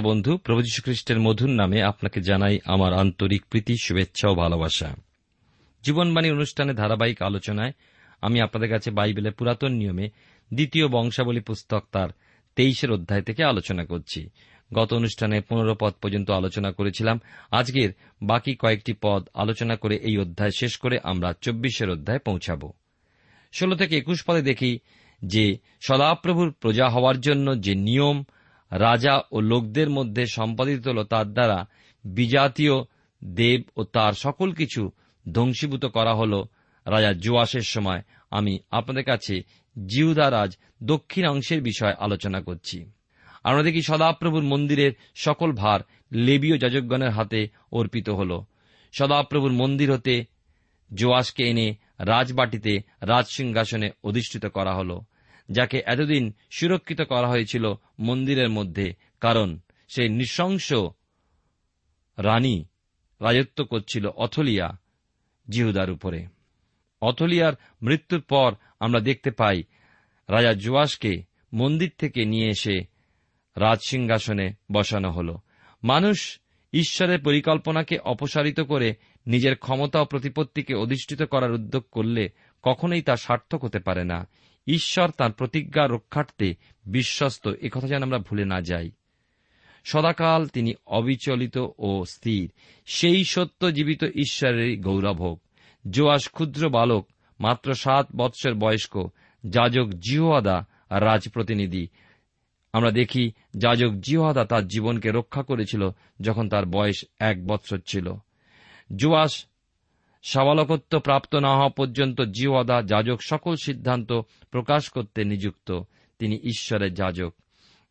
শ্রোতা বন্ধু, প্রভু খ্রিস্টের মধুর নামে আপনাকে জানাই আমার আন্তরিক প্রীতি, শুভেচ্ছা ও ভালোবাসা। জীবনবাণী অনুষ্ঠানে ধারাবাহিক আলোচনায় আমি আপনাদের কাছে বাইবেলের পুরাতন নিয়মে দ্বিতীয় বংশাবলী পুস্তক তার তেইশের অধ্যায় থেকে আলোচনা করছি। গত অনুষ্ঠানে পনেরো পদ পর্যন্ত আলোচনা করেছিলাম। আজকের বাকি কয়েকটি পদ আলোচনা করে এই অধ্যায় শেষ করে আমরা চব্বিশের অধ্যায় পৌঁছাব। ষোলো থেকে একুশ পদে দেখি যে সদাপ্রভুর প্রজা হওয়ার জন্য যে নিয়ম রাজা ও লোকদের মধ্যে সম্পাদিত হল তার দ্বারা বিজাতীয় দেব ও তার সকল কিছু ধ্বংসীভূত করা হল। রাজা জোয়াসের সময় আমি আপনাদের কাছে জিহুদা রাজ দক্ষিণ অংশের বিষয় আলোচনা করছি। আমরা দেখি সদাপ্রভুর মন্দিরের সকল ভার লেবীয় যাজকগণের হাতে অর্পিত হল। সদাপ্রভুর মন্দির হতে জোয়াসকে এনে রাজবাটিতে রাজসিংহাসনে অধিষ্ঠিত করা হল। যাকে এতদিন সুরক্ষিত করা হয়েছিল মন্দিরের মধ্যে, কারণ সেই নৃশংস রানী রাজত্ব করছিল অথলিয়া জিহুদার উপরে। অথলিয়ার মৃত্যুর পর আমরা দেখতে পাই রাজা জোয়াসকে মন্দির থেকে নিয়ে এসে রাজসিংহাসনে বসানো হল। মানুষ ঈশ্বরের পরিকল্পনাকে অপসারিত করে নিজের ক্ষমতা ও প্রতিপত্তিকে অধিষ্ঠিত করার উদ্যোগ করলে কখনোই তা সার্থক হতে পারে না। ঈশ্বর তার প্রতিজ্ঞা রক্ষার্থে বিশ্বস্ত। একথা যেন আমরা ভুলে না যাই। সদাকাল তিনি অবিচলিত ও স্থির। সেই সত্য জীবিত ঈশ্বরেরই গৌরভোগ জোয়াস ক্ষুদ্র বালক, মাত্র সাত বৎসর বয়স্ক, যাজক জিহোয়াদা রাজপ্রতিনিধি। আমরা দেখি, যাজক জিহোয়াদা তার জীবনকে রক্ষা করেছিল যখন তার বয়স এক বৎসর ছিল। জোয়াস সাবালকত্ব প্রাপ্ত না হওয়া পর্যন্ত জিওয়াদা যাজক সকল সিদ্ধান্ত প্রকাশ করতে নিযুক্ত। তিনি ঈশ্বরের যাজক।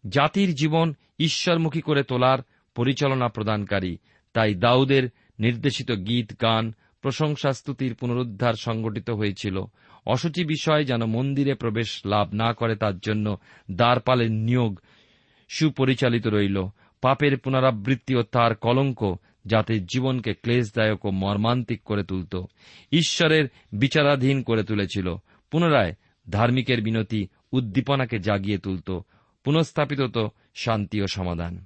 জাতির জীবন ঈশ্বরমুখী করে তোলার পরিচালনা প্রদানকারী। তাই দাউদের নির্দেশিত গীত, গান, প্রশংসা, স্তুতির পুনরুদ্ধার সংগঠিত হয়েছিল। অসুচি বিষয় যেন মন্দিরে প্রবেশ লাভ না করে তার জন্য দ্বারপালের নিয়োগ সুপরিচালিত রইল। পাপের পুনরাবৃত্তি ও তার কলঙ্ক জাতির জীবনকে ক্লেশদায়ক ও মর্মান্তিক করে তুলত। ঈশ্বরের বিচারাধীন করে তুলেছিল। পুনরায় ধার্মিকের বিনতি উদ্দীপনাকে জাগিয়ে তুলত। পুনঃস্থাপিত তো শান্তি ও সমাধান।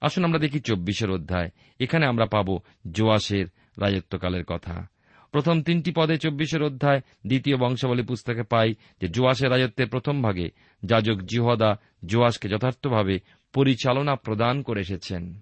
আসুন আমরা দেখি চব্বিশের অধ্যায়। এখানে আমরা পাব জোয়াশের রাজত্বকালের কথা। প্রথম তিনটি পদে চব্বিশের অধ্যায়, দ্বিতীয় বংশাবলী পুস্তকে পাই যে জোয়াশের রাজত্বের প্রথম ভাগে যাজক জিহদা জোয়াশকে যথার্থভাবে পরিচালনা প্রদান করে এসেছেন।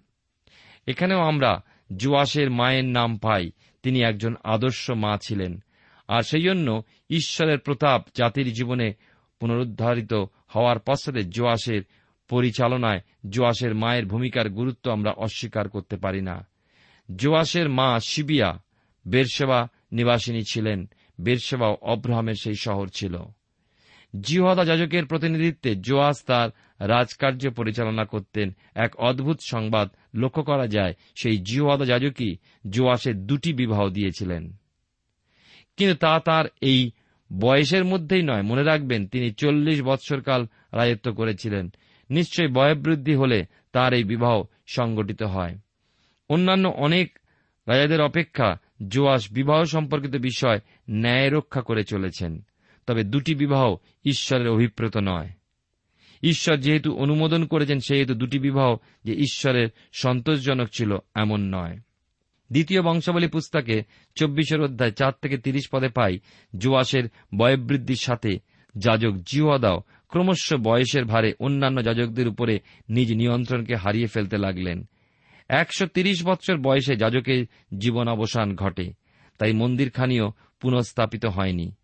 এখানেও আমরা জোয়াশের মায়ের নাম পাই। তিনি একজন আদর্শ মা ছিলেন। আর সেই জন্য ঈশ্বরের প্রতাপ জাতির জীবনে পুনরুদ্ধারিত হওয়ার পশ্চাতে জোয়াশের পরিচালনায় জোয়াশের মায়ের ভূমিকার গুরুত্ব আমরা অস্বীকার করতে পারি না। জোয়াশের মা শিবিয়া বেরসেবা নিবাসিনী ছিলেন। বেরসেবা অব্রাহামের সেই শহর ছিল। জিহদা যাজকের প্রতিনিধিত্বে জোয়াস তার রাজকার্য পরিচালনা করতেন। এক অদ্ভুত সংবাদ লক্ষ্য করা যায়, সেই জিহদা যাজকই জোয়াসের দুটি বিবাহ দিয়েছিলেন। কিন্তু তা তার এই বয়সের মধ্যেই নয়, মনে রাখবেন তিনি চল্লিশ বৎসরকাল রাজত্ব করেছিলেন। নিশ্চয়ই বয়োবৃদ্ধি হলে তার এই বিবাহ সংগঠিত হয়। অন্যান্য অনেক রাজাদের অপেক্ষা জোয়াস বিবাহ সম্পর্কিত বিষয় ন্যায় রক্ষা করে চলেছেন। তবে দুটি বিবাহ ঈশ্বরের অভিপ্রেত নয়। ঈশ্বর যেহেতু অনুমোদন করেছেন, সেহেতু দুটি বিবাহ যে ঈশ্বরের সন্তোষজনক ছিল এমন নয়। দ্বিতীয় বংশাবলী পুস্তকে চব্বিশের অধ্যায় চার থেকে তিরিশ পদে পাই জোয়াসের বয়োবৃদ্ধির সাথে যাজক জিওয়াদাও ক্রমশ বয়সের ভারে অন্যান্য যাজকদের উপরে নিজ নিয়ন্ত্রণকে হারিয়ে ফেলতে লাগলেন। একশো তিরিশ বৎসর বয়সে যাজকের জীবন অবসান ঘটে, তাই মন্দিরখানিও পুনঃস্থাপিত হয়নি।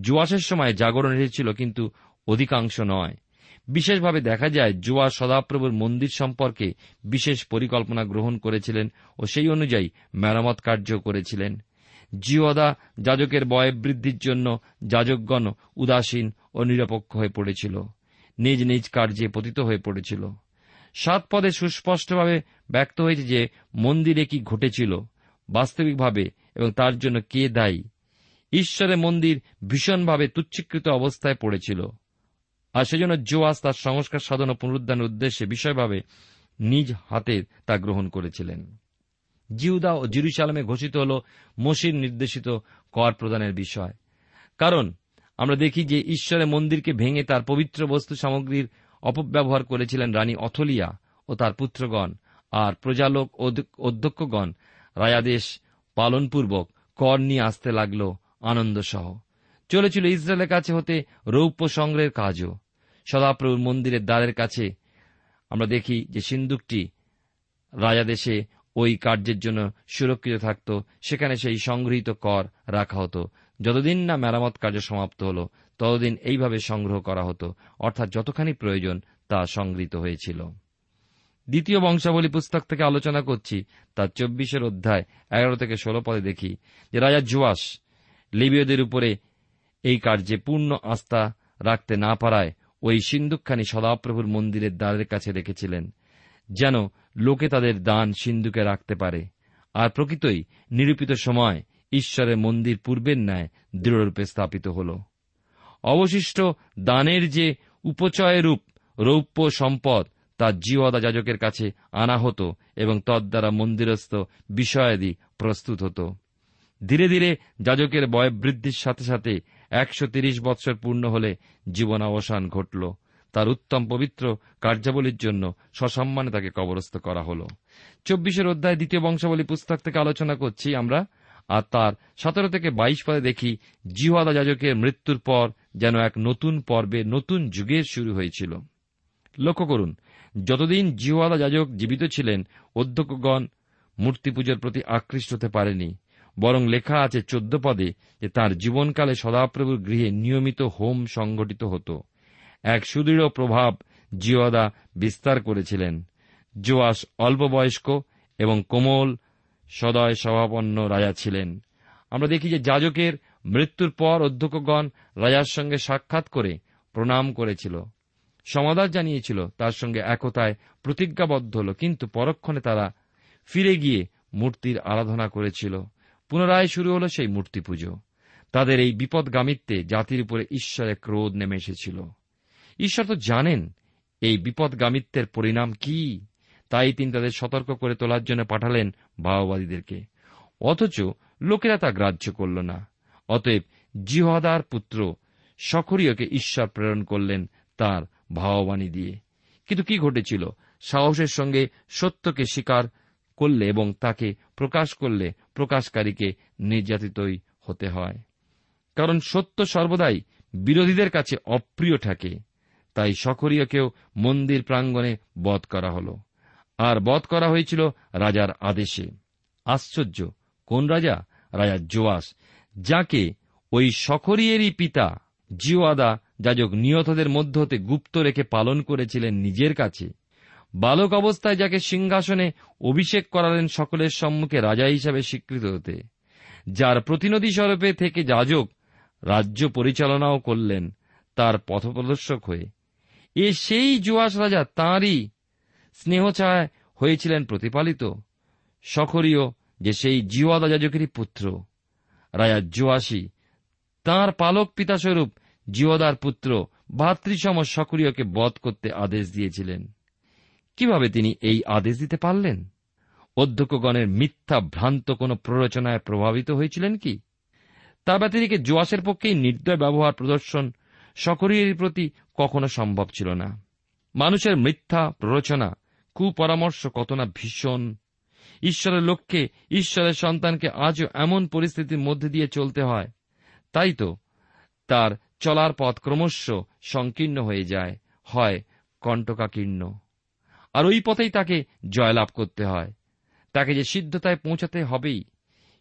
জোয়াসের সময় জাগরণ এসেছিল, কিন্তু অধিকাংশ নয়। বিশেষভাবে দেখা যায়, জোয়া সদাপ্রভুর মন্দির সম্পর্কে বিশেষ পরিকল্পনা গ্রহণ করেছিলেন ও সেই অনুযায়ী মেরামত কার্য করেছিলেন। জিওদা যাজকের বয় বৃদ্ধির জন্য যাজকগণ উদাসীন ও নিরপেক্ষ হয়ে পড়েছিল। নিজ নিজ কার্যে পতিত হয়ে পড়েছিল। সাত পদে সুস্পষ্টভাবে ব্যক্ত হয়েছে যে, মন্দিরে কি ঘটেছিল, বাস্তবিকভাবে এবং তার জন্য কে দায়ী ঈশ্বরের মন্দির ভীষণভাবে তুচ্ছীকৃত অবস্থায় পড়েছিল। আর সেজন্য জোয়াস তার সংস্কার সাধন ও পুনরুদ্ধানের উদ্দেশ্যে বিষয়ভাবে নিজ হাতে তা গ্রহণ করেছিলেন। জিউদা ও জিরুসালামে ঘোষিত হল মসির নির্দেশিত কর প্রদানের বিষয়। কারণ আমরা দেখি যে ঈশ্বরের মন্দিরকে ভেঙে তার পবিত্র বস্তু সামগ্রীর অপব্যবহার করেছিলেন রানী অথলিয়া ও তার পুত্রগণ আর প্রজালোক অধ্যক্ষগণ। রায়াদেশ পালনপূর্বক কর নিয়ে আসতে লাগল আনন্দসহ। চলেছিল ইসরায়েলের কাছে হতে রৌপ্য সংগ্রহের কাজও। সদাপ্রভুর মন্দিরের দ্বারের কাছে আমরা দেখি যে সিন্দুকটি রাজাদেশে ওই কার্যের জন্য সুরক্ষিত থাকত। সেখানে সেই সংগৃহীত কর রাখা হতো। যতদিন না মেরামত কার্য সমাপ্ত হল, ততদিন এইভাবে সংগ্রহ করা হতো। অর্থাৎ যতখানি প্রয়োজন তা সংগৃহীত হয়েছিল। দ্বিতীয় বংশাবলী পুস্তক থেকে আলোচনা করছি। তার চব্বিশের অধ্যায় এগারো থেকে ষোলো পদে দেখি যে রাজা জুয়াস লিবীয়দের উপরে এই কার্যে পূর্ণ আস্থা রাখতে না পারায় ওই সিন্ধুকখানি সদাপ্রভুর মন্দিরের দ্বারের কাছে রেখেছিলেন, যেন লোকে তাদের দান সিন্ধুকে রাখতে পারে। আর প্রকৃতই নিরূপিত সময় ঈশ্বরের মন্দির পূর্বের ন্যায় দৃঢ়রূপে স্থাপিত হল। অবশিষ্ট দানের যে উপচয়রূপ রৌপ্য সম্পদ তা জিওদা যাজকের কাছে আনা হতো এবং তদ্বারা মন্দিরস্থ বিষয়াদি প্রস্তুত হতো। ধীরে ধীরে যাজকের বয়বৃদ্ধির সাথে সাথে একশো তিরিশ বৎসর পূর্ণ হলে জীবন অবসান ঘটল। তার উত্তম পবিত্র কার্যাবলীর জন্য সসম্মানে তাকে কবরস্থ করা হল। চব্বিশের অধ্যায় দ্বিতীয় বংশাবলী পুস্তক থেকে আলোচনা করছি আমরা, আর তার সতেরো থেকে বাইশ পদে দেখি, জিহাদা যাজকের মৃত্যুর পর যেন এক নতুন পর্বে, নতুন যুগের শুরু হয়েছিল। লক্ষ্য করুন, যতদিন জিহাদা যাজক জীবিত ছিলেন, অধ্যক্ষগণ মূর্তি পুজোর প্রতি আকৃষ্ট হতে পারেনি। বরং লেখা আছে চোদ্দ পদে যে তাঁর জীবনকালে সদাপ্রভুর গৃহে নিয়মিত হোম সংঘটিত হতো। এক সুদৃঢ় প্রভাব জিওদা বিস্তার করেছিলেন। জোয়াস অল্প বয়স্ক এবং কোমল, সদয় স্বভাবন্ন রাজা ছিলেন। আমরা দেখি যে যাজকের মৃত্যুর পর অধ্যক্ষগণ রাজার সঙ্গে সাক্ষাৎ করে প্রণাম করেছিল। সমাদার জানিয়েছিল তার সঙ্গে একতায় প্রতিজ্ঞাবদ্ধ হল, কিন্তু পরক্ষণে তারা ফিরে গিয়ে মূর্তির আরাধনা করেছিল। পুনরায় শুরু হল সেই মূর্তি পুজো। তাদের এই বিপদগামিত্বে জাতির উপরে ঈশ্বরের ক্রোধ নেমে এসেছিল। ঈশ্বর তো জানেন এই বিপদগামিত্বের পরিণাম কি, তাই তিনি তাদের সতর্ক করে তোলার জন্য পাঠালেন ভাওবাদীদেরকে অথচ লোকেরা তা গ্রাহ্য করল না। অতএব জিহাদার পুত্র সখরীয়কে ঈশ্বর প্রেরণ করলেন তার ভাববাণী দিয়ে। কিন্তু কি ঘটেছিল? সাহসের সঙ্গে সত্যকে স্বীকার করলে এবং তাকে প্রকাশ করলে প্রকাশকারীকে নির্যাতিতই হতে হয়। কারণ সত্য সর্বদাই বিরোধীদের কাছে অপ্রিয় থাকে। তাই সকরীয়কেও মন্দির প্রাঙ্গণে বধ করা হল। আর বধ করা হয়েছিল রাজার আদেশে। আশ্চর্য, কোন রাজা? রাজা জোয়াস, যাকে ওই সকরিয়েরই পিতা জিওয়াদা যাজক নিহতদের মধ্য হতে গুপ্ত রেখে পালন করেছিলেন নিজের কাছে। বালক অবস্থায় যাকে সিংহাসনে অভিষেক করালেন সকলের সম্মুখে রাজা হিসাবে স্বীকৃত হতে। যার প্রতিনিধি স্বরূপে থেকে যাজক রাজ্য পরিচালনাও করলেন তার পথপ্রদর্শক হয়ে। এ সেই জুয়াস রাজা, তাঁরই স্নেহছায় হয়েছিলেন প্রতিপালিত। সখরীয় যে সেই জিওয়াদা যাজকেরই পুত্র। রাজা জোয়াসি তাঁর পালক পিতাস্বরূপ জিওদার পুত্র ভাতৃসম সক্রিয়কে বধ করতে আদেশ দিয়েছিলেন। কীভাবে তিনি এই আদেশ দিতে পারলেন? অধ্যক্ষগণের মিথ্যা ভ্রান্ত কোন প্ররোচনায় প্রভাবিত হয়েছিলেন কি? তা ব্যতিরিকে জোয়াসের পক্ষেই নির্দয় ব্যবহার, প্রদর্শন সকরিয়ের প্রতি কখনো সম্ভব ছিল না। মানুষের মিথ্যা প্ররোচনা, কুপরামর্শ কত না ভীষণ। ঈশ্বরের লক্ষ্যে ঈশ্বরের সন্তানকে আজও এমন পরিস্থিতির মধ্যে দিয়ে চলতে হয়। তাই তো, তার চলার পথ ক্রমশ সংকীর্ণ হয়ে যায়, হয় কণ্টকাকীর্ণ। আর ওই পথেই তাকে জয়লাভ করতে হয়। তাকে যে সিদ্ধতায় পৌঁছাতে হবেই,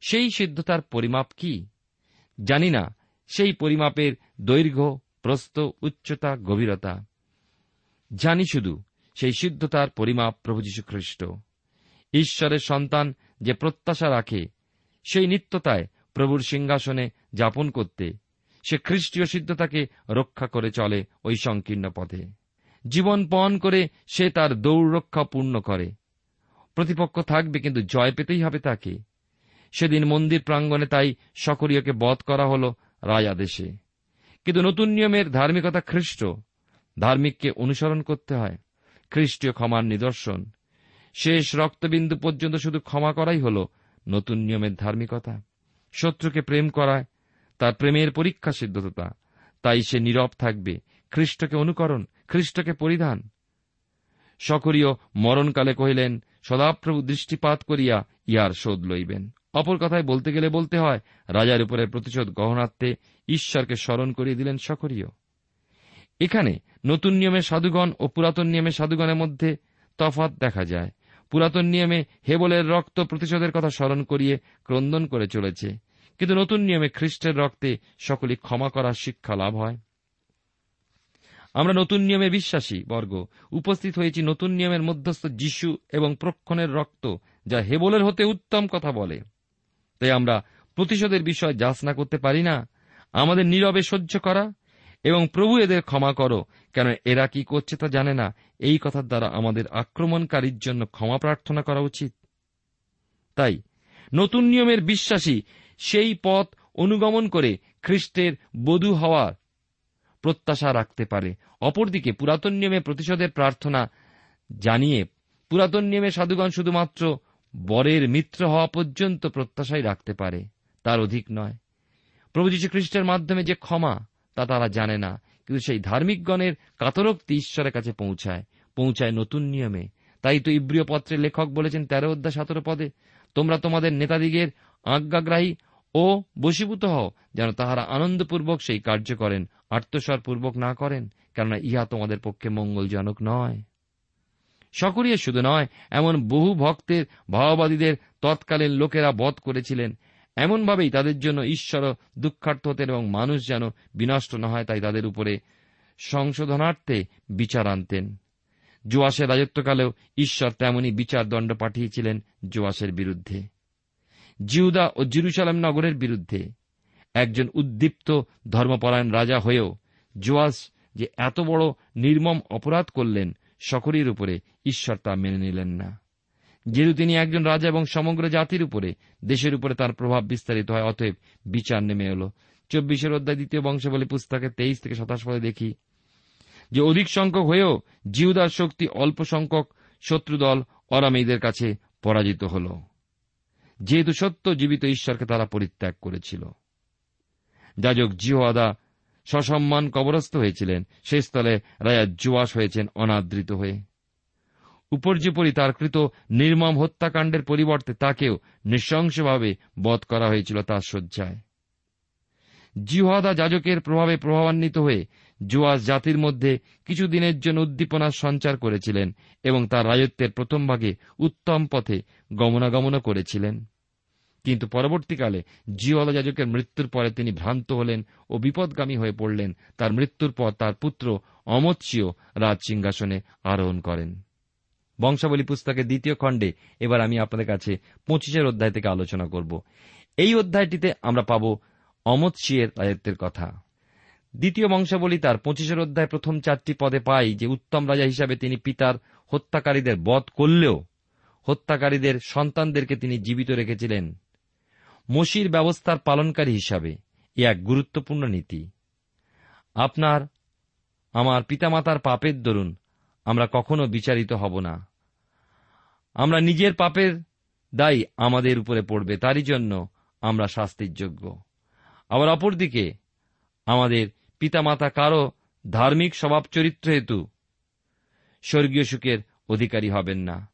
সেই সিদ্ধতার পরিমাপ কি? জানি না, সেই পরিমাপের দৈর্ঘ্য, প্রস্থ, উচ্চতা, গভীরতা। জানি শুধু, সেই সিদ্ধতার পরিমাপ প্রভু যীশু খ্রিস্ট ঈশ্বরের সন্তান যে প্রত্যাশা রাখে, সেই নিত্যতায় প্রভুর সিংহাসনে যাপন করতে, সে খ্রিস্টীয় সিদ্ধতাকে রক্ষা করে চলে ওই সংকীর্ণ পথে। জীবন পণ করে সে তার দৌড় রক্ষা পূর্ণ করে। প্রতিপক্ষ থাকবে কিন্তু জয় পেতেই হবে তাকে। সেদিন মন্দির প্রাঙ্গণে তাই সকরীয়কে বধ করা হল রায় আদেশে কিন্তু নতুন নিয়মের ধার্মিকতা খ্রিস্ট। ধার্মিককে অনুসরণ করতে হয়। খ্রিস্টীয় ক্ষমার নিদর্শন। শেষ রক্তবিন্দু পর্যন্ত শুধু ক্ষমা করাই হল নতুন নিয়মের ধার্মিকতা। শত্রুকে প্রেম করায় তার প্রেমের পরীক্ষা সিদ্ধতা। তাই সে নীরব থাকবে। খ্রিস্টকে অনুকরণ খ্রিস্টকে পরিধান। সকরীয় মরণকালে কহিলেন, সদাপ্রভু দৃষ্টিপাত করিয়া ইহার শোধ লইবেন। অপর কথায় বলতে গেলে বলতে হয়, রাজার উপরে প্রতিশোধ গহনার্থে ঈশ্বরকে স্মরণ করিয়ে দিলেন সকরীয় এখানে নতুন নিয়মে সাধুগণ ও পুরাতন নিয়মে সাধুগণের মধ্যে তফাত দেখা যায়। পুরাতন নিয়মে হেবলের রক্ত প্রতিশোধের কথা স্মরণ করিয়ে ক্রন্দন করে চলেছে। কিন্তু নতুন নিয়মে খ্রিস্টের রক্তে সকলে ক্ষমা করার শিক্ষা লাভ হয়। আমরা নতুন নিয়মে বিশ্বাসী, বর্গ। উপস্থিত হয়েছি নতুন নিয়মের মধ্যস্থ যিশু এবং প্রক্ষণের রক্ত, যা হেবলের হতে উত্তম কথা বলে। তাই আমরা প্রতিশোধের বিষয় যাচনা করতে পারি না। আমাদের নীরবে সহ্য করা এবং প্রভু এদের ক্ষমা করো, কেন এরা কি করছে তা জানে না। এই কথার দ্বারা আমাদের আক্রমণকারীর জন্য ক্ষমা প্রার্থনা করা উচিত। তাই নতুন নিয়মের বিশ্বাসী সেই পথ অনুগমন করে খ্রিস্টের বধূ হওয়ার প্রত্যাশা রাখতে পারে। অপরদিকে পুরাতন নিয়মে প্রতিশোধের প্রার্থনা জানিয়ে পুরাতন নিয়মে সাধুগণ শুধুমাত্র বরের মিত্র হওয়া পর্যন্ত প্রত্যাশাই রাখতে পারে, তার অধিক নয়। প্রভু যীশু খ্রিস্টের মাধ্যমে যে ক্ষমা, তা তারা জানে না, কিন্তু সেই ধার্মিকগণের কাতরোক্তি ঈশ্বরের কাছে পৌঁছায় পৌঁছায় নতুন নিয়মে। তাই তো ইব্রিয় পত্রের লেখক বলেছেন তেরো অধ্যায় সতেরো পদে, তোমরা তোমাদের নেতাদিগের আজ্ঞাগ্রাহী ও বশীভূত হও, যেন তাহারা আনন্দপূর্বক সেই কার্য করেন আত্মস্বর পূর্বক না করেন, কেননা ইহা তোমাদের পক্ষে মঙ্গলজনক নয়। সকরিয়ে শুধু নয়, এমন বহু ভক্তের ভাওবাদীদের তৎকালীন লোকেরা বধ করেছিলেন। এমনভাবেই তাদের জন্য ঈশ্বর দুঃখার্থ হতেন এবং মানুষ যেন বিনষ্ট না হয়, তাই তাদের উপরে সংশোধনার্থে বিচার আনতেন। জোয়াসের রাজত্বকালেও ঈশ্বর তেমনই বিচার দণ্ড পাঠিয়েছিলেন জোয়াসের বিরুদ্ধে। জিউদা ও জিরুসালাম নগরের বিরুদ্ধে। একজন উদ্দীপ্ত ধর্মপরায়ণ রাজা হয়েও জোয়াস যে এত বড় নির্মম অপরাধ করলেন, সকলের উপরে ঈশ্বর তা মেনে নিলেন না। যেহেতু তিনি একজন রাজা এবং সমগ্র জাতির উপরে, দেশের উপরে তার প্রভাব বিস্তারিত হয়, অতএব বিচার নেমে এলো। চব্বিশের অধ্যায় দ্বিতীয় বংশাবলী পুস্তকে তেইশ থেকে সাতাশ পদে দেখি, যে অধিক সংখ্যক হয়েও জিহুদার শক্তি অল্প সংখ্যক শত্রুদল অরামেইদের কাছে পরাজিত হল। যেহেতু সত্য, জীবিত ঈশ্বরকে তারা পরিত্যাগ করেছিল। যাজক জিহোয়াদা সসম্মান কবরস্থ হয়েছিলেন। সেই স্থলে রায়া জুয়াস হয়েছেন অনাদৃত হয়ে। উপর্যুপরি তার কৃত নির্মম হত্যাকাণ্ডের পরিবর্তে তাকেও নৃশংসভাবে বধ করা হয়েছিল তার শয্যায়। জিহাদা যাজকের প্রভাবে প্রভাবান্বিত হয়ে জোয়াস জাতির মধ্যে কিছুদিনের জন্য উদ্দীপনার সঞ্চার করেছিলেন এবং তার রাজত্বের প্রথম ভাগে উত্তম পথে গমনাগমনও করেছিলেন। কিন্তু পরবর্তীকালে জিওয়ালা যাজকের মৃত্যুর পরে তিনি ভ্রান্ত হলেন ও বিপদগামী হয়ে পড়লেন। তার মৃত্যুর পর তার পুত্র অমৎসিও রাজ সিংহাসনে আরোহণ করেন। বংশাবলী পুস্তকের দ্বিতীয় খণ্ডে এবার আমি আপনাদের কাছে পঁচিশের অধ্যায় থেকে আলোচনা করব। এই অধ্যায়টিতে আমরা পাব অমত সিয়ের রাজত্বের কথা। দ্বিতীয় বংশাবলী তার পঁচিশের অধ্যায় প্রথম চারটি পদে পাই যে উত্তম রাজা হিসাবে তিনি পিতার হত্যাকারীদের বধ করলেও হত্যাকারীদের সন্তানদেরকে তিনি জীবিত রেখেছিলেন। মসির ব্যবস্থার পালনকারী হিসাবে এ এক গুরুত্বপূর্ণ নীতি। আপনার, আমার পিতামাতার পাপের দরুন আমরা কখনো বিচারিত হব না। আমরা নিজের পাপের দায়ী আমাদের উপরে পড়বে, তারই জন্য আমরা শাস্তির যোগ্য। আবার অপরদিকে, আমাদের পিতামাতা কারও ধার্মিক স্বভাব চরিত্র হেতু স্বর্গীয় সুখের অধিকারী হবেন না।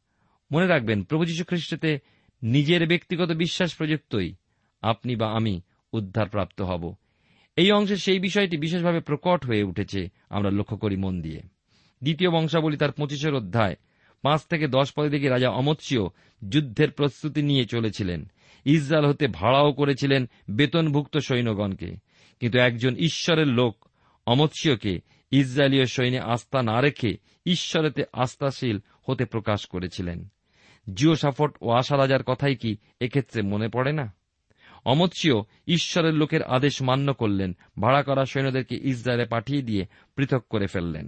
মনে রাখবেন, প্রভু যীশু খ্রিস্টতে নিজের ব্যক্তিগত বিশ্বাস প্রযুক্তই আপনি বা আমি উদ্ধারপ্রাপ্ত হব। এই অংশে সেই বিষয়টি বিশেষভাবে প্রকট হয়ে উঠেছে, আমরা লক্ষ্য করি মন দিয়ে। দ্বিতীয় বংশাবলী তার পঁচিশের অধ্যায়, পাঁচ থেকে দশ পদে দেখি রাজা অমৎসিও যুদ্ধের প্রস্তুতি নিয়ে চলেছিলেন। ইসরায়েল হতে ভাড়াও করেছিলেন বেতনভুক্ত সৈন্যগণকে। কিন্তু একজন ঈশ্বরের লোক অমৎসিওকে ইসরায়েলীয় সৈন্যে আস্থা না রেখে ঈশ্বরেতে আস্থাশীল হতে প্রকাশ করেছিলেন। জিও সাফট ও আশা রাজার কথাই কি এক্ষেত্রে মনে পড়ে না? অমৎসিও ঈশ্বরের লোকের আদেশ মান্য করলেন। ভাড়া করা সৈন্যদেরকে ইসরায়েলে পাঠিয়ে দিয়ে পৃথক করে ফেললেন।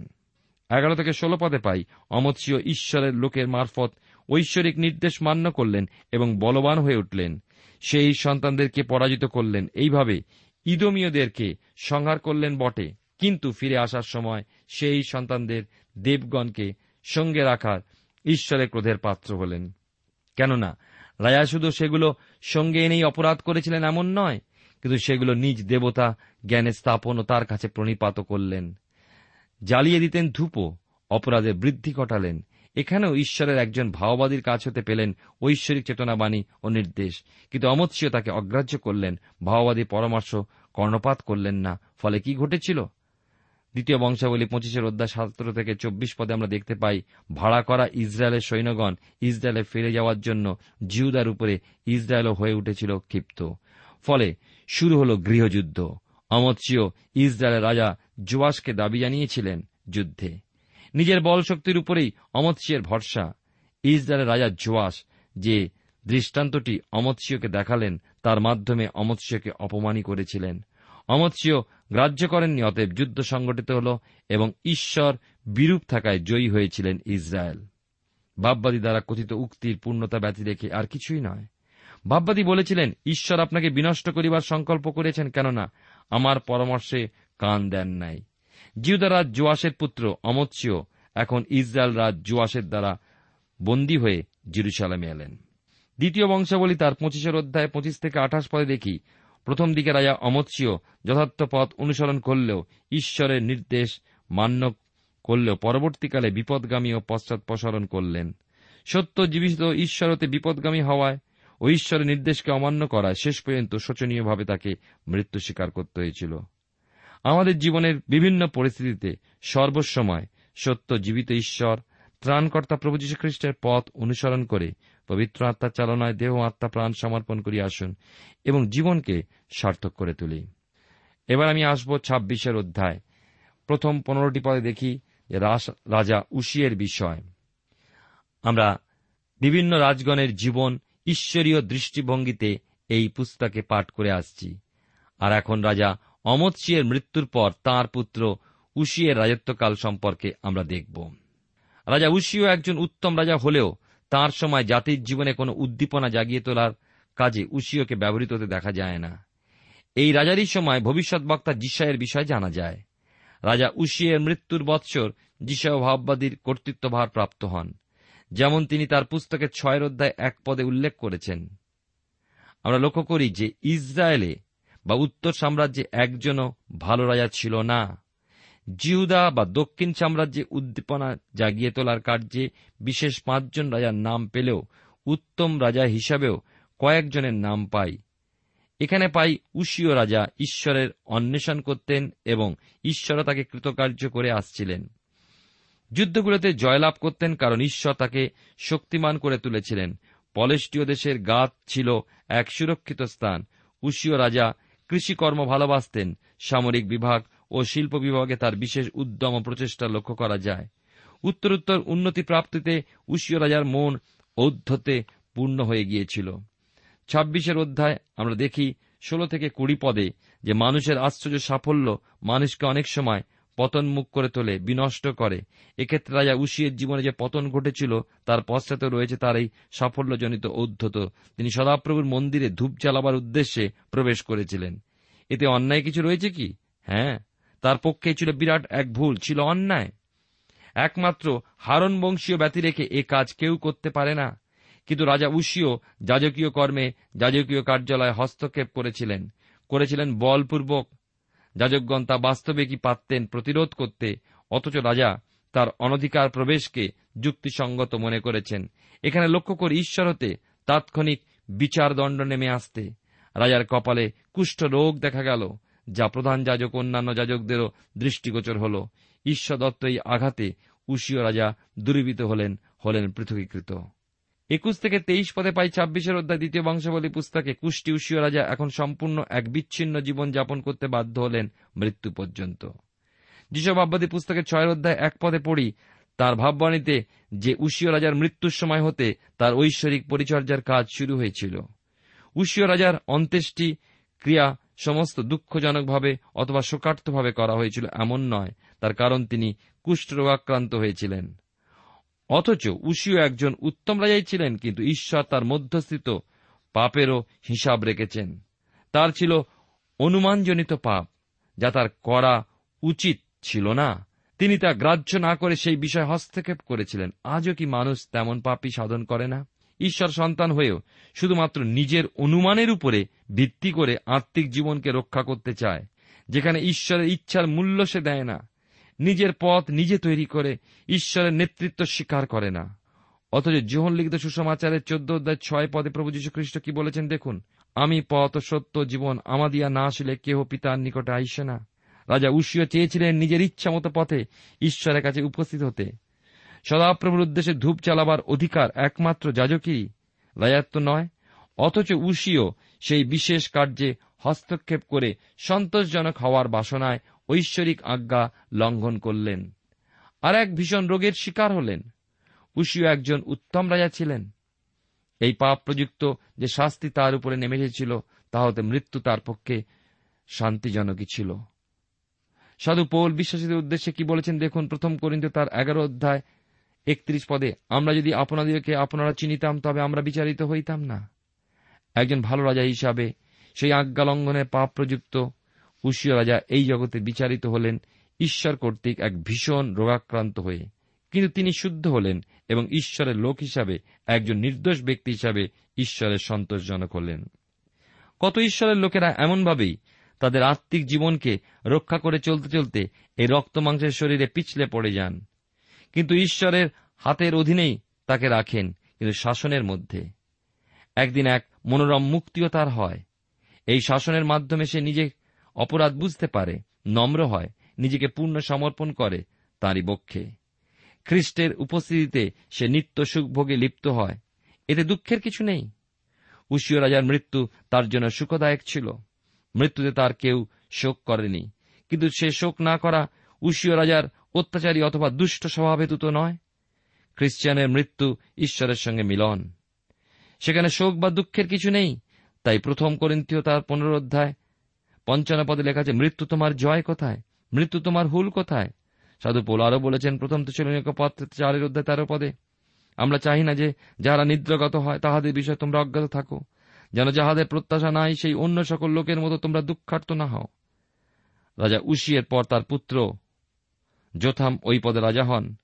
এগারো থেকে ষোলো পদে পাই অমৎসিও ঈশ্বরের লোকের মারফত ঐশ্বরিক নির্দেশ মান্য করলেন এবং বলবান হয়ে উঠলেন। সেই সন্তানদেরকে পরাজিত করলেন। এইভাবে ইদমীয়দেরকে সংহার করলেন বটে। কিন্তু ফিরে আসার সময় সেই সন্তানদের দেবগণকে সঙ্গে রাখার ঈশ্বরের ক্রোধের পাত্র হলেন। কেননা রাজা শুধু সেগুলো সঙ্গে এনেই অপরাধ করেছিলেন এমন নয়, কিন্তু সেগুলো নিজ দেবতা জ্ঞানে স্থাপন ও তার কাছে প্রণিপাত করলেন। জ্বালিয়ে দিতেন ধূপও অপরাধে বৃদ্ধি ঘটালেন। এখানেও ঈশ্বরের একজন ভাওবাদীর কাছ হতে পেলেন ঐশ্বরিক চেতনাবাণী ও নির্দেশ, কিন্তু অমৎসীয় তাকে অগ্রাহ্য করলেন ভাওবাদী পরামর্শ কর্ণপাত করলেন না। ফলে কি ঘটেছিল? দ্বিতীয় বংশাবলী পঁচিশের অধ্যায় সতেরো থেকে চব্বিশ পদে আমরা দেখতে পাই, ভাড়া করা ইসরায়েলের সৈন্যগণ ইসরায়েলে ফিরে যাওয়ার জন্য জিউদার উপরে ইসরায়েলও হয়ে উঠেছিল ক্ষিপ্ত। ফলে শুরু হল গৃহযুদ্ধ। অমৎসীয় ইসরায়েলের রাজা জোয়াসকে দাবি জানিয়েছিলেন যুদ্ধে। নিজের বল শক্তির উপরেই অমৎসিয়ের ভরসা। ইসরায়েলের রাজা জোয়াস যে দৃষ্টান্তটি অমৎসীয়কে দেখালেন, তার মাধ্যমে অমৎসীয়কে অপমানই করেছিলেন। অমৎসীয় গ্রাহ্য করেননি, অতএব যুদ্ধ সংগঠিত হল এবং ঈশ্বর বিরূপ থাকায় জয়ী হয়েছিলেন ইসরায়েল। বাববাদী দ্বারা কথিত উক্তির পূর্ণতা ব্যতি রেখে আর কিছুই নয়। ভাববাদী বলেছিলেন, ঈশ্বর আপনাকে বিনষ্ট করিবার সংকল্প করেছেন, কেননা আমার পরামর্শে কান দেন নাই। জিউদারাজ জোয়াসের পুত্র অমৎসীয় এখন ইসরায়েল রাজ জোয়াসের দ্বারা বন্দী হয়ে জিরুসালামে এলেন। দ্বিতীয় বংশাবলী তার পঁচিশের অধ্যায় পঁচিশ থেকে আঠাশ পদে দেখি প্রথম দিকে রাজা অমৎসীয় যথার্থ পথ অনুসরণ করলেও ঈশ্বরের নির্দেশ মান্য করলেও পরবর্তীকালে বিপদগামী ও পশ্চাৎপসরণ করলেন। সত্য জীবিত ঈশ্বরতে বিপদগামী হওয়ায় ও ঈশ্বরের নির্দেশকে অমান্য করায় শেষ পর্যন্ত শোচনীয়ভাবে তাকে মৃত্যু স্বীকার করতে হয়েছিল। আমাদের জীবনের বিভিন্ন পরিস্থিতিতে সর্বসময় সত্য জীবিত ঈশ্বর, ত্রাণকর্তা প্রভু যীশু খ্রিস্টের পথ অনুসরণ করে পবিত্র আত্মার চালনায় দেহ আত্মা প্রাণ সমর্পণ করি, আসুন, এবং জীবনকে সার্থক করে তুলি। এবার আমি আসব ছাব্বিশের অধ্যায়। প্রথম পনেরোটি পদে দেখি রাজা উশিয়ের বিষয়। আমরা বিভিন্ন রাজগণের জীবন ঈশ্বরীয় দৃষ্টিভঙ্গিতে এই পুস্তকে পাঠ করে আসছি। আর এখন রাজা অমত সিয়ের মৃত্যুর পর তাঁর পুত্র উশিয়ের রাজত্বকাল সম্পর্কে আমরা দেখব। রাজা উশিও একজন উত্তম রাজা হলেও তার সময় জাতির জীবনে কোনো উদ্দীপনা জাগিয়ে তোলার কাজে উশিওকে ব্যবহৃত হতে দেখা যায় না। এই রাজারই সময় ভবিষ্যৎ বক্তা জিসায়ের বিষয় জানা যায়। রাজা উশিয়ের মৃত্যুর বৎসর যিশয় ভাববাদীর কর্তৃত্বভার প্রাপ্ত হন, যেমন তিনি তার পুস্তকের ছয়ের অধ্যায় এক পদে উল্লেখ করেছেন। আমরা লক্ষ্য করি যে ইসরায়েলে বা উত্তর সাম্রাজ্যে একজনও ভালো রাজা ছিল না। জিহুদা বা দক্ষিণ সাম্রাজ্যে উদ্দীপনা জাগিয়ে তোলার কার্যে বিশেষ পাঁচজন রাজার নাম পেলেও উত্তম রাজা হিসাবেও কয়েকজনের নাম পাই। এখানে পাই উশীয় রাজা, ঈশ্বরের অন্বেষণ করতেন এবং ঈশ্বর তাকে কৃতকার্য করে আসছিলেন। যুদ্ধগুলোতে জয়লাভ করতেন কারণ ঈশ্বর তাকে শক্তিমান করে তুলেছিলেন। পলেষ্টীয় দেশের গাত ছিল এক সুরক্ষিত স্থান। উশীয় রাজা কৃষিকর্ম ভালোবাসতেন। সামরিক বিভাগ ও শিল্প বিভাগে তার বিশেষ উদ্যম ও প্রচেষ্টা লক্ষ্য করা যায়। উত্তরোত্তর উন্নতি প্রাপ্তিতে উশীয় রাজার মন ঔদ্ধতে পূর্ণ হয়ে গিয়েছিল। ছাব্বিশের অধ্যায় আমরা দেখি ষোলো থেকে কুড়ি পদে যে মানুষের আশ্চর্য সাফল্য মানুষকে অনেক সময় পতন মুখ করে তোলে, বিনষ্ট করে। এক্ষেত্রে রাজা উশিয়ের জীবনে যে পতন ঘটেছিল, তার পশ্চাতে রয়েছে তার এই সাফল্যজনিত ঔদ্ধত তিনি সদাপ্রভুর মন্দিরে ধূপ চালাবার উদ্দেশ্যে প্রবেশ করেছিলেন। এতে অন্যায় কিছু রয়েছে কি? হ্যাঁ তার পক্ষে ছিল বিরাট এক ভুল, ছিল অন্যায়। একমাত্র হারণ বংশীয় ব্যতি রেখে এ কাজ কেউ করতে পারে না। কিন্তু রাজা উশিও যাজকীয় কর্মে যাজকীয় কার্যালয়ে হস্তক্ষেপ করেছিলেন। করেছিলেন বলপূর্বক। যাজকগণ তা বাস্তবে কি পারতেন প্রতিরোধ করতে, অথচ রাজা তার অনধিকার প্রবেশকে যুক্তিসঙ্গত মনে করেছেন। এখানে লক্ষ্য করে ঈশ্বর হতে তাৎক্ষণিক বিচারদণ্ড নেমে আসতে। রাজার কপালে কুষ্ঠ রোগ দেখা গেল। যা প্রধান যাজক, অন্যান্য যাজকদেরও দৃষ্টিগোচর হল। ঈশ্বর দত্ত এই আঘাতে উশীয় রাজা দূরীভূত হলেন হলেন পৃথকীকৃত। একুশ থেকে তেইশ পদে পাই ছাব্বিশের অধ্যায় দ্বিতীয় বংশাবলী পুস্তকে কুষ্টি উশীয় রাজা এখন সম্পূর্ণ এক বিচ্ছিন্ন জীবন যাপন করতে বাধ্য হলেন মৃত্যু পর্যন্ত। যেসব আব্বাদী পুস্তকের ছয়ের অধ্যায় এক পদে পড়ি, তার ভাববাণীতে যে উশীয় রাজার মৃত্যুর সময় হতে তার ঐশ্বরিক পরিচর্যার কাজ শুরু হয়েছিল। উশীয় রাজার অন্ত্যেষ্টি ক্রিয়া সমস্ত দুঃখজনকভাবে অথবা শোকার্থভাবে করা হয়েছিল এমন নয়। তার কারণ তিনি কুষ্ঠরোগাক্রান্ত হয়েছিলেন। অথচ উশিও একজন উত্তম রাজাই ছিলেন, কিন্তু ঈশ্বর তার মধ্যস্থিত পাপেরও হিসাব রেখেছেন। তার ছিল অনুমানজনিত পাপ, যা তার করা উচিত ছিল না। তিনি তা গ্রাহ্য না করে সেই বিষয় হস্তক্ষেপ করেছিলেন। আজও কি মানুষ তেমন পাপই সাধন করে না? ঈশ্বর সন্তান হয়েও শুধুমাত্র নিজের অনুমানের উপরে ভিত্তি করে আত্মিক জীবনকে রক্ষা করতে চায়, যেখানে ঈশ্বরের ইচ্ছার মূল্য সে দেয় না। নিজের পথ নিজে তৈরি করে ঈশ্বরের নেতৃত্ব স্বীকার করে না। অথচ জীবন লিখিত সুসমাচারের চোদ্দ অধ্যায় ছয় পদে প্রভু যীশু খ্রিস্ট কি বলেছেন দেখুন? আমি পথ, সত্য, জীবন, আমাদিয়া না আসলে কেহ পিতার নিকটে আইসে না। রাজা উশিও চেয়েছিলেন নিজের ইচ্ছা মতো পথে ঈশ্বরের কাছে উপস্থিত হতে। সদাপ্রভুর উদ্দেশ্যে ধূপ চালাবার অধিকার একমাত্র যাজকেরই রাজাত্ব নয়, অথচ উশিও সেই বিশেষ কার্যে হস্তক্ষেপ করে সন্তোষজনক হওয়ার বাসনায় ঐশ্বরিক আজ্ঞা লঙ্ঘন করলেন। আর এক ভীষণ রোগের শিকার হলেন। উশিও একজন উত্তম রাজা ছিলেন। এই পাপ প্রযুক্ত যে শাস্তি তার উপরে নেমে এসেছিল তা হতে মৃত্যু তার পক্ষে শান্তিজনকই ছিল। সাধু পৌল বিশ্বাসীদের উদ্দেশ্যে কি বলেছেন দেখুন, প্রথম করিন্দ তার এগারো অধ্যায় একত্রিশ পদে। আমরা যদি আপনাদেরকে আপনারা চিনিতাম, তবে আমরা বিচারিত হইতাম না। একজন ভালো রাজা হিসাবে সেই আজ্ঞা লঙ্ঘনে পাপ প্রযুক্ত উশীয় রাজা এই জগতে বিচারিত হলেন ঈশ্বর কর্তৃক এক ভীষণ রোগাক্রান্ত হয়ে। কিন্তু তিনি শুদ্ধ হলেন এবং ঈশ্বরের লোক হিসাবে একজন নির্দোষ ব্যক্তি হিসাবে ঈশ্বরের সন্তোষজনক হলেন। কত ঈশ্বরের লোকেরা এমনভাবেই তাদের আত্মিক জীবনকে রক্ষা করে চলতে চলতে এই রক্ত মাংসের শরীরে পিছলে পড়ে যান। কিন্তু ঈশ্বরের হাতের অধীনেই তাকে রাখেন, কিন্তু শাসনের মধ্যে। একদিন এক মনোরম মুক্তিও তার হয়। এই শাসনের মাধ্যমে সে নিজে অপরাধ বুঝতে পারে, নম্র হয়, নিজেকে পূর্ণ সমর্পণ করে তাঁরই বক্ষে খ্রিস্টের উপস্থিতিতে সে নিত্য সুখভোগে লিপ্ত হয়। এতে দুঃখের কিছু নেই। উশীয় রাজার মৃত্যু তার জন্য সুখদায়ক ছিল। মৃত্যুতে তার কেউ শোক করেনি, কিন্তু সে শোক না করা উশীয় রাজার অত্যাচারী অথবা দুষ্ট স্বভাব হেতু তো নয়। খ্রিস্টিয়ানের মৃত্যু ঈশ্বরের সঙ্গে মিলন। সেখানে শোক বা দুঃখের কিছু নেই। তাই প্রথম করিন্থীয় তার পুনরোধ্যায় পঞ্চান্ন পদে লেখা আছে, মৃত্যু তোমার জয় কোথায়? মৃত্যু তোমার হুল কোথায়? সাধু পোল আরও বলেছেন প্রথম তো পদ চারের অধ্যায় তেরো পদে, আমরা চাই না যে যারা নিদ্রাগত হয় তাহাদের বিষয়ে তোমরা অজ্ঞাত থাকো। যেন যাহাদের প্রত্যাশা নাই, সেই অন্য সকল লোকের মতো তোমরা দুঃখার্ত না হও। রাজা উশিয়ের পর তার পুত্র যোথাম ওই পদে রাজা হন।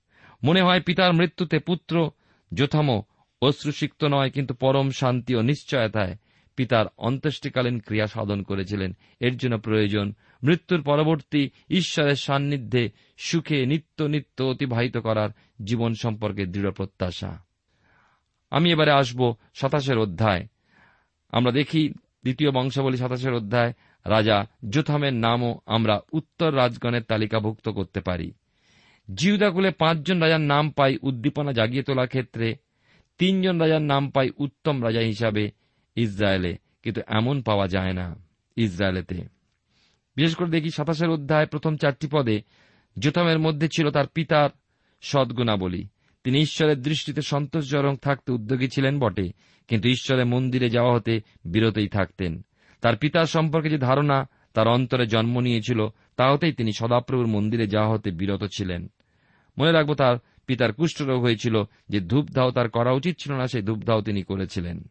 মনে হয় পিতার মৃত্যুতে পুত্র, যোথামও অশ্রুসিক্ত নয়, কিন্তু পরম শান্তি ও নিশ্চয়তায় পিতার অন্ত্যেষ্টিকালীন ক্রিয়া সাধন করেছিলেন। এর জন্য প্রয়োজন মৃত্যুর পরবর্তী ঈশ্বরের সান্নিধ্যে সুখে নিত্য নিত্য অতিবাহিত করার জীবন সম্পর্কে দৃঢ় প্রত্যাশা। আমি এবারে আসব সাতাশের অধ্যায়। আমরা দেখি দ্বিতীয় বংশাবলী সাতাশের অধ্যায় রাজা জোথামের নামও আমরা উত্তর রাজগণের তালিকাভুক্ত করতে পারি। জিউদাকুলে পাঁচজন রাজার নাম পাই উদ্দীপনা জাগিয়ে তোলার ক্ষেত্রে, তিনজন রাজার নাম পাই উত্তম রাজা হিসাবে ইসরায়েলে, কিন্তু এমন পাওয়া যায় না ইসরায়েলেতে। বিশেষ করে দেখি সাতাশের অধ্যায় প্রথম চারটি পদে জোথামের মধ্যে ছিল তার পিতার সদ্গুণাবলী। তিনি ঈশ্বরের দৃষ্টিতে সন্তোষজনক থাকতে উদ্যোগী ছিলেন বটে, কিন্তু ঈশ্বরের মন্দিরে যাওয়া হতে বিরতই থাকতেন। তার পিতার সম্পর্কে যে ধারণা, তার অন্তরে জন্ম নিয়েছিল তা হতেই তিনি সদাপ্রভুর মন্দিরে যাওয়া হতে বিরত ছিলেন। মনে রাখব, তার পিতার কুষ্ঠরোগ হয়েছিল যে ধূপধাও তার করা উচিত ছিল না, সেই ধূপধাও তিনি করেছিলেন।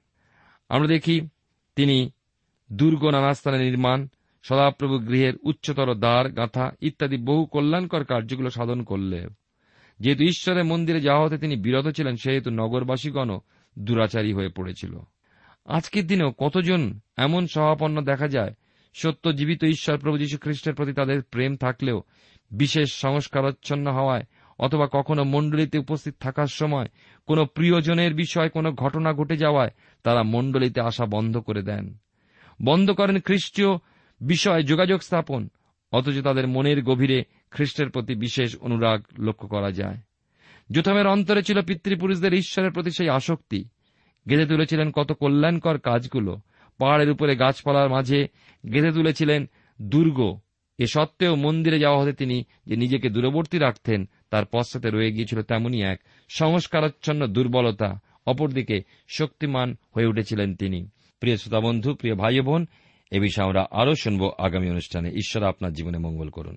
আমরা দেখি, তিনি দুর্গ নানা স্থানে নির্মাণ, সদাপ্রভু গৃহের উচ্চতর দ্বার, গাঁথা ইত্যাদি বহু কল্যাণকর কার্যগুলো সাধন করলে। যেহেতু ঈশ্বরের মন্দিরে যাওয়া হতে তিনি বিরত ছিলেন, সেহেতু নগরবাসীগণও দুরাচারী হয়ে পড়েছিল। আজকের দিনেও কতজন এমন সহাপন্ন দেখা যায়, সত্য জীবিত ঈশ্বর প্রভু যীশু খ্রিস্টের প্রতি তাদের প্রেম থাকলেও, বিশেষ সংস্কারচ্ছন্ন হওয়ায় অথবা কখনো মণ্ডলীতে উপস্থিত থাকার সময় কোনো প্রিয়জনের বিষয় কোনো ঘটনা ঘটে যাওয়ায় তারা মণ্ডলীতে আসা বন্ধ করে দেন। বন্ধ করেন খ্রিস্টীয় বিষয় যোগাযোগ স্থাপন, অথচ তাদের মনের গভীরে খ্রিস্টের প্রতি বিশেষ অনুরাগ লক্ষ্য করা যায়। জোথামের অন্তরে ছিল পিতৃপুরুষদের ঈশ্বরের প্রতি সেই আসক্তি গেঁথে তুলেছিলেন কত কল্যাণকর কাজগুলো। পাহাড়ের উপরে গাছপালার মাঝে গেঁথে তুলেছিলেন দুর্গ। এ সত্ত্বেও মন্দিরে যাওয়া হতে তিনি যে নিজেকে দূরবর্তী রাখতেন, তার পশ্চাতে রয়ে গিয়েছিল তেমনই এক সংস্কারাচ্ছন্ন দুর্বলতা। অপরদিকে শক্তিমান হয়ে উঠেছিলেন তিনি। প্রিয় শ্রোতা বন্ধু, প্রিয় ভাই বোন, এ বিষয়ে আমরা আরও শুনব আগামী অনুষ্ঠানে। ঈশ্বর আপনার জীবনে মঙ্গল করুন।